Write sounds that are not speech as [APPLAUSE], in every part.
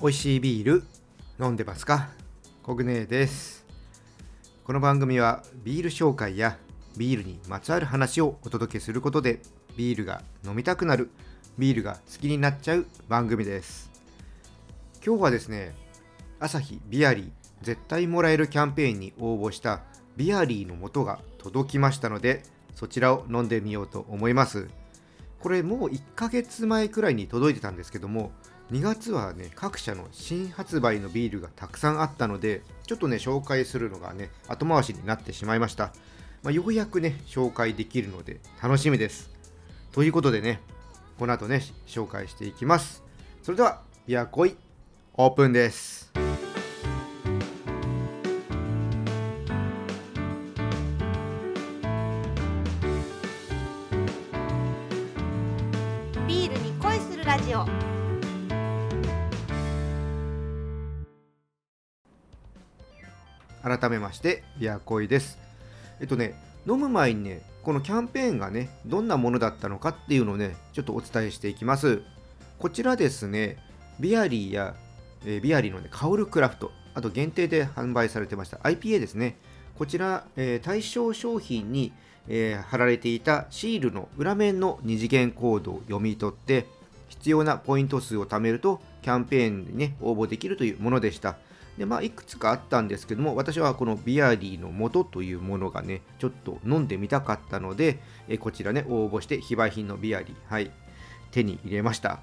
美味しいビール飲んでますか？コグネです。この番組はビール紹介やビールにまつわる話をお届けすることでビールが飲みたくなるビールが好きになっちゃう番組です。今日はですね朝日ビアリー絶対もらえるキャンペーンに応募したビアリーの素が届きましたのでそちらを飲んでみようと思います。これもう1ヶ月前くらいに届いてたんですけども2月はね各社の新発売のビールがたくさんあったのでちょっとね紹介するのがね後回しになってしまいました、まあ、ようやくね紹介できるので楽しみです。ということでねこの後ね紹介していきます。それではビアコイオープンです。ビールに恋するラジオ。改めましてビアコイです。えっとね飲む前にねこのキャンペーンがねどんなものだったのかっていうのをねちょっとお伝えしていきます。こちらですねビアリーや、えービアリーのね香るクラフトあと限定で販売されてました IPA ですね。こちら、えー対象商品に、えー貼られていたシールの裏面の二次元コードを読み取って必要なポイント数を貯めるとキャンペーンにね応募できるというものでした。でまあいくつかあったんですけども私はこのビアリーの素というものがねちょっと飲んでみたかったのでえこちらね応募して非売品のビアリーはい手に入れました。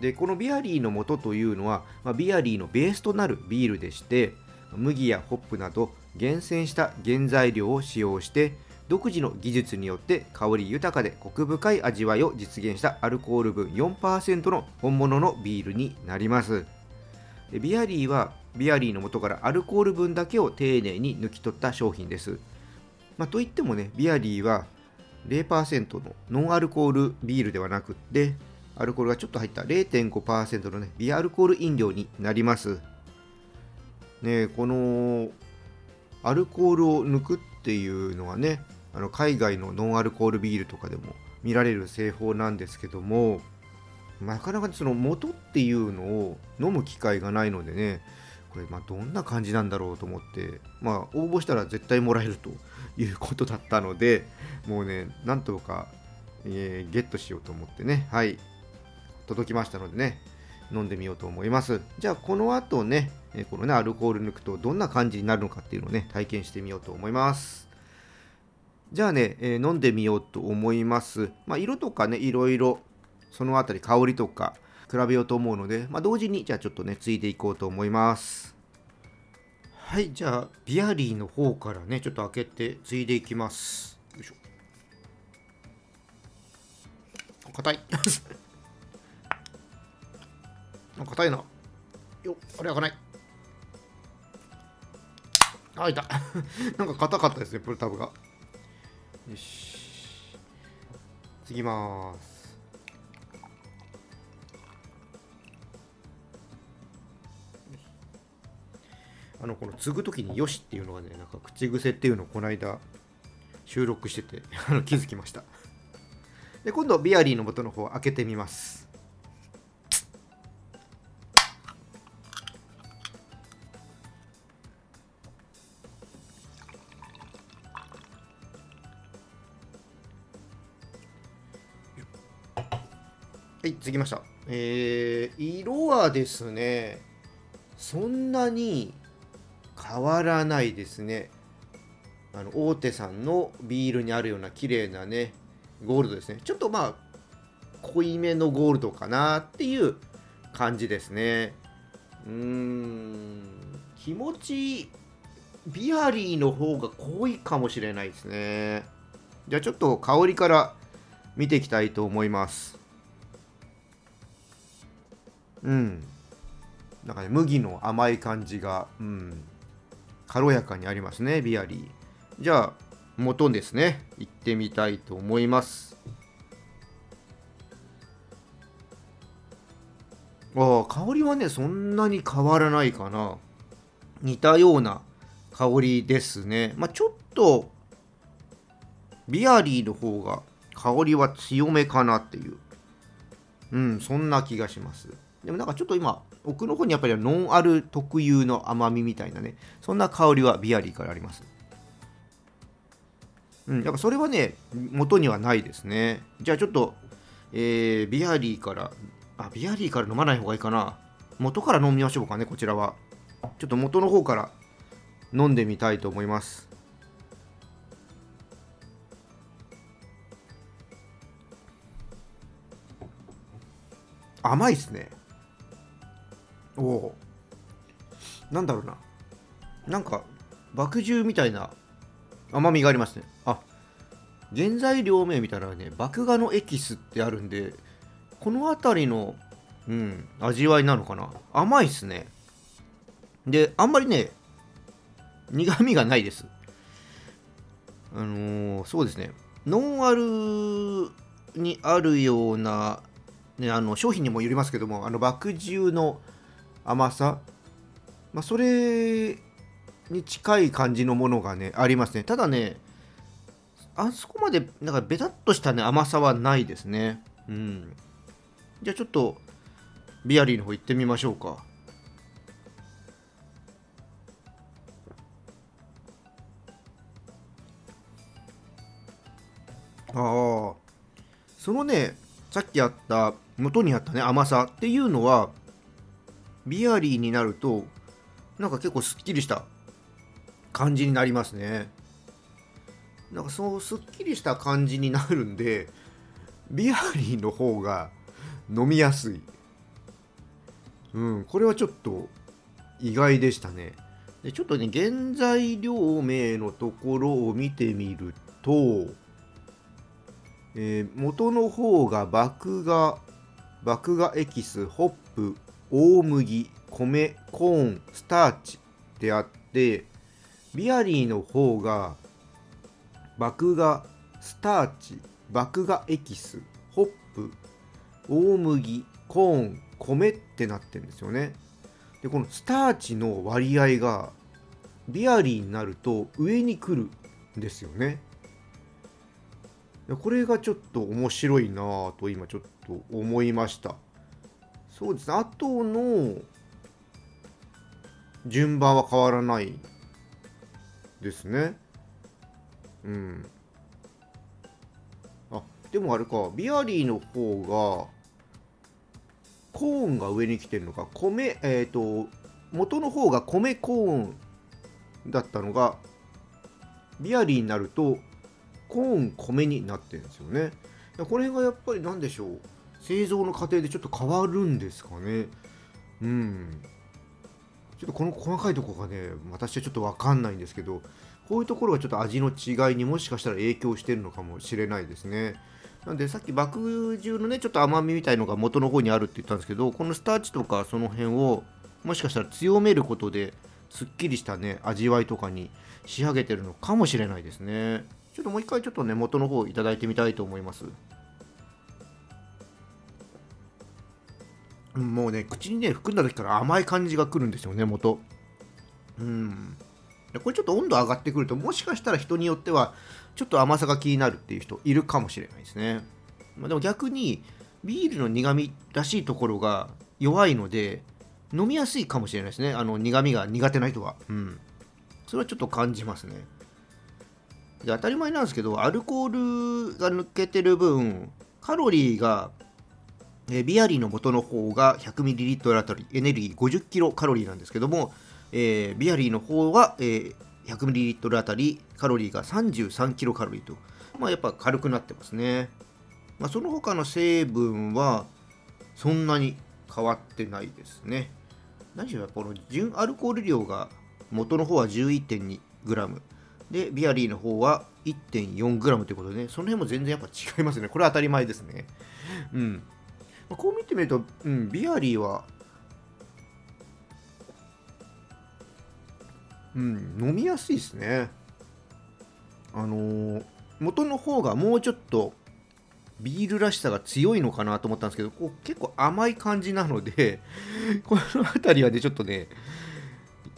でこのビアリーの素というのは、まあビアリーのベースとなるビールでして麦やホップなど厳選した原材料を使用して独自の技術によって香り豊かでコク深い味わいを実現したアルコール分4%の本物のビールになります。ビアリーはビアリーの元からアルコール分だけを丁寧に抜き取った商品です、まあ、といってもねビアリーは0%のノンアルコールビールではなくってアルコールがちょっと入った0.5%のねビアアルコール飲料になります。ねこのアルコールを抜くっていうのはねあの海外のノンアルコールビールとかでも見られる製法なんですけどもなかなかその元っていうのを飲む機会がないのでねこれまあどんな感じなんだろうと思ってまあ応募したら絶対もらえるということだったのでもうねなんとか、えーゲットしようと思ってねはい届きましたのでね飲んでみようと思います。じゃあこの後ねえこのねアルコール抜くとどんな感じになるのかっていうのをね体験してみようと思います。じゃあね、えー飲んでみようと思います。まあ色とかねいろいろそのあたり香りとか比べようと思うので、まあ、同時にじゃあちょっとねついていこうと思います。はいじゃあビアリーの方からねちょっと開けてついでいきます。よいしょ。硬い。[LAUGHS] 硬いな。よあれ開かない。あ開いた。[LAUGHS] なんか硬かったですねプルタブが。よし。次ます。あのこの継ぐ時に「よし」っていうのがねなんか口癖っていうのをこの間収録してて [LAUGHS] 気づきましたで今度ビアリーの元の方開けてみますはい、継ぎました。えー、色はですね、そんなに変わらないですね。あの大手さんのビールにあるような綺麗なね、ゴールドですね。ちょっとまあ、濃いめのゴールドかなっていう感じですね。うーん、気持ち、ビアリーの方が濃いかもしれないですね。じゃあちょっと香りから見ていきたいと思います。うん。なんかね、麦の甘い感じが、うん、軽やかにありますね、ビアリー。じゃあ、元ですね、行ってみたいと思います。ああ、香りはね、そんなに変わらないかな。似たような香りですね。まあ、ちょっと、ビアリーの方が香りは強めかなっていう。うん、そんな気がします。でもなんかちょっと今奥の方にやっぱりノンアル特有の甘みみたいなねそんな香りはビアリーからあります。うんだからそれはね元にはないですね。じゃあちょっと、えー、ビアリーからあビアリーから飲まない方がいいかな。元から飲みましょうかねこちらは。ちょっと元の方から飲んでみたいと思います。甘いっすね。おなんだろうな。なんか麦汁みたいな甘みがありますね。あ原材料名見たらね麦芽のエキスってあるんでこの辺りのうん味わいなのかな。甘いっすね。であんまりね苦味がないです。あのー、そうですね。ノンアルにあるような、ね、あの商品にもよりますけどもあの麦汁の甘さ、まあ、それに近い感じのものがねありますね。ただねあそこまでなんかベタっとしたね甘さはないですね。うん。じゃあちょっとビアリーの方行ってみましょうか。ああ。そのねさっきあった元にあったね甘さっていうのはビアリーになるとなんか結構すっきりした感じになりますね。なんかそうすっきりした感じになるんでビアリーの方が飲みやすい。うんこれはちょっと意外でしたね。でちょっとね原材料名のところを見てみるとえー、元の方が麦芽麦芽エキスホップ大麦米コーンスターチであってビアリーの方が麦芽スターチ麦芽エキスホップ大麦コーン米ってなってるんですよね。でこのスターチの割合がビアリーになると上に来るんですよね。これがちょっと面白いなぁと今ちょっと思いました。そうですあとの順番は変わらないですね。うん。あでもあれか。ビアリーの方がコーンが上に来てるのか。米えっ、ー、と元の方が米コーンだったのがビアリーになるとコーン米になってるんですよね。これがやっぱり何でしょう。製造の過程でちょっと変わるんですかね。うん。ちょっとこの細かいとこがね私はちょっと分かんないんですけどこういうところがちょっと味の違いにもしかしたら影響してるのかもしれないですね。なんでさっき麦汁のねちょっと甘みみたいのが元の方にあるって言ったんですけどこのスターチとかその辺をもしかしたら強めることですっきりしたね味わいとかに仕上げてるのかもしれないですね。ちょっともう一回ちょっとね元の方いただいてみたいと思います。もうね口にね含んだ時から甘い感じがくるんですよね元。うん。これちょっと温度上がってくるともしかしたら人によってはちょっと甘さが気になるっていう人いるかもしれないですね、まあ、でも逆にビールの苦味らしいところが弱いので飲みやすいかもしれないですね。あの苦味が苦手な人は。うん。それはちょっと感じますね。で当たり前なんですけどアルコールが抜けてる分カロリーがえビアリーの元の方が 100ml あたりエネルギー 50kcal なんですけども、えー、ビアリーの方は、えー、100ml あたりカロリーが 33kcal と、まあ、やっぱ軽くなってますね、まあ、その他の成分はそんなに変わってないですね。何しろこの純アルコール量が元の方は 11.2g でビアリーの方は 1.4g ということで、ね、その辺も全然やっぱ違いますね。これは当たり前ですね。うん。こう見てみると、うん、ビアリーは、うん、飲みやすいですね。あのー、元の方がもうちょっとビールらしさが強いのかなと思ったんですけど、こう結構甘い感じなので、[LAUGHS] この辺りはね、ちょっとね、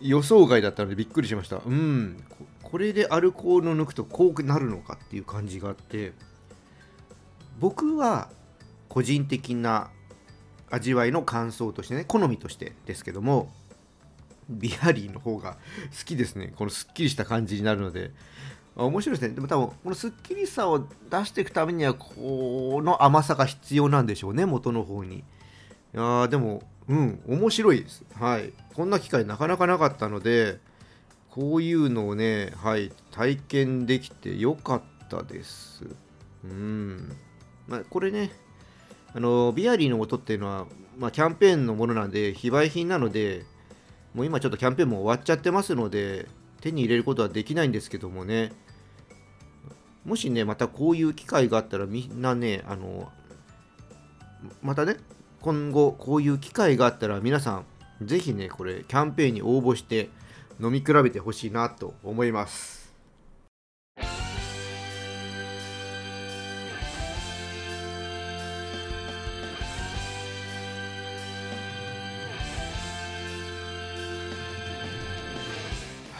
予想外だったのでびっくりしました。うん、これでアルコールを抜くとこうなるのかっていう感じがあって、僕は個人的な味わいの感想としてね好みとしてですけどもビアリーの方が好きですね。このすっきりした感じになるので。面白いですね。でも多分このすっきりさを出していくためにはこの甘さが必要なんでしょうね元の方に。いやでもうん面白いです。はい。こんな機会なかなかなかったのでこういうのをねはい体験できてよかったです。うん。まあこれねあのビアリーの音っていうのは、まあ、キャンペーンのものなんで非売品なのでもう今ちょっとキャンペーンも終わっちゃってますので手に入れることはできないんですけどもね。もしねまたこういう機会があったらみんなねあのまたね今後こういう機会があったら皆さんぜひねこれキャンペーンに応募して飲み比べてほしいなと思います。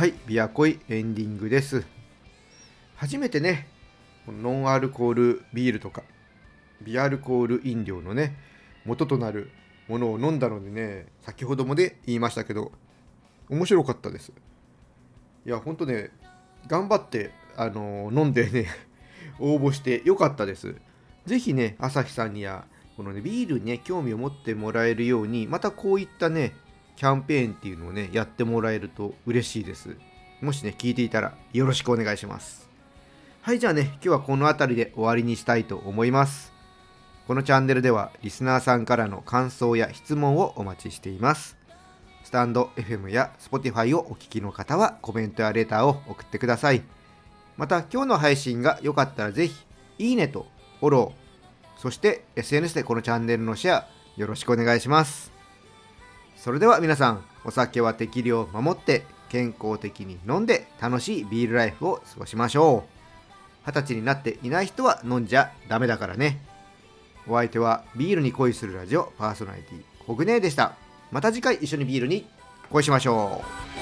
はいビアコイエンディングです。初めてねノンアルコールビールとかビアルコール飲料のね元となるものを飲んだのでね先ほどもで言いましたけど面白かったです。いやほんとね頑張ってあの、飲んでね [LAUGHS] 応募してよかったです。是非ね朝日さんにはこのねビールにね興味を持ってもらえるようにまたこういったねキャンペーンっていうのをねやってもらえると嬉しいです。もしね聞いていたらよろしくお願いします。はいじゃあね今日はこの辺りで終わりにしたいと思います。このチャンネルではリスナーさんからの感想や質問をお待ちしています。スタンド FM や Spotify をお聞きの方はコメントやレターを送ってください。また今日の配信が良かったらぜひいいねとフォローそして SNS でこのチャンネルのシェアよろしくお願いします。それでは皆さんお酒は適量守って健康的に飲んで楽しいビールライフを過ごしましょう。二十歳になっていない人は飲んじゃダメだからね。お相手はビールに恋するラジオパーソナリティコグネでした。また次回一緒にビールに恋しましょう。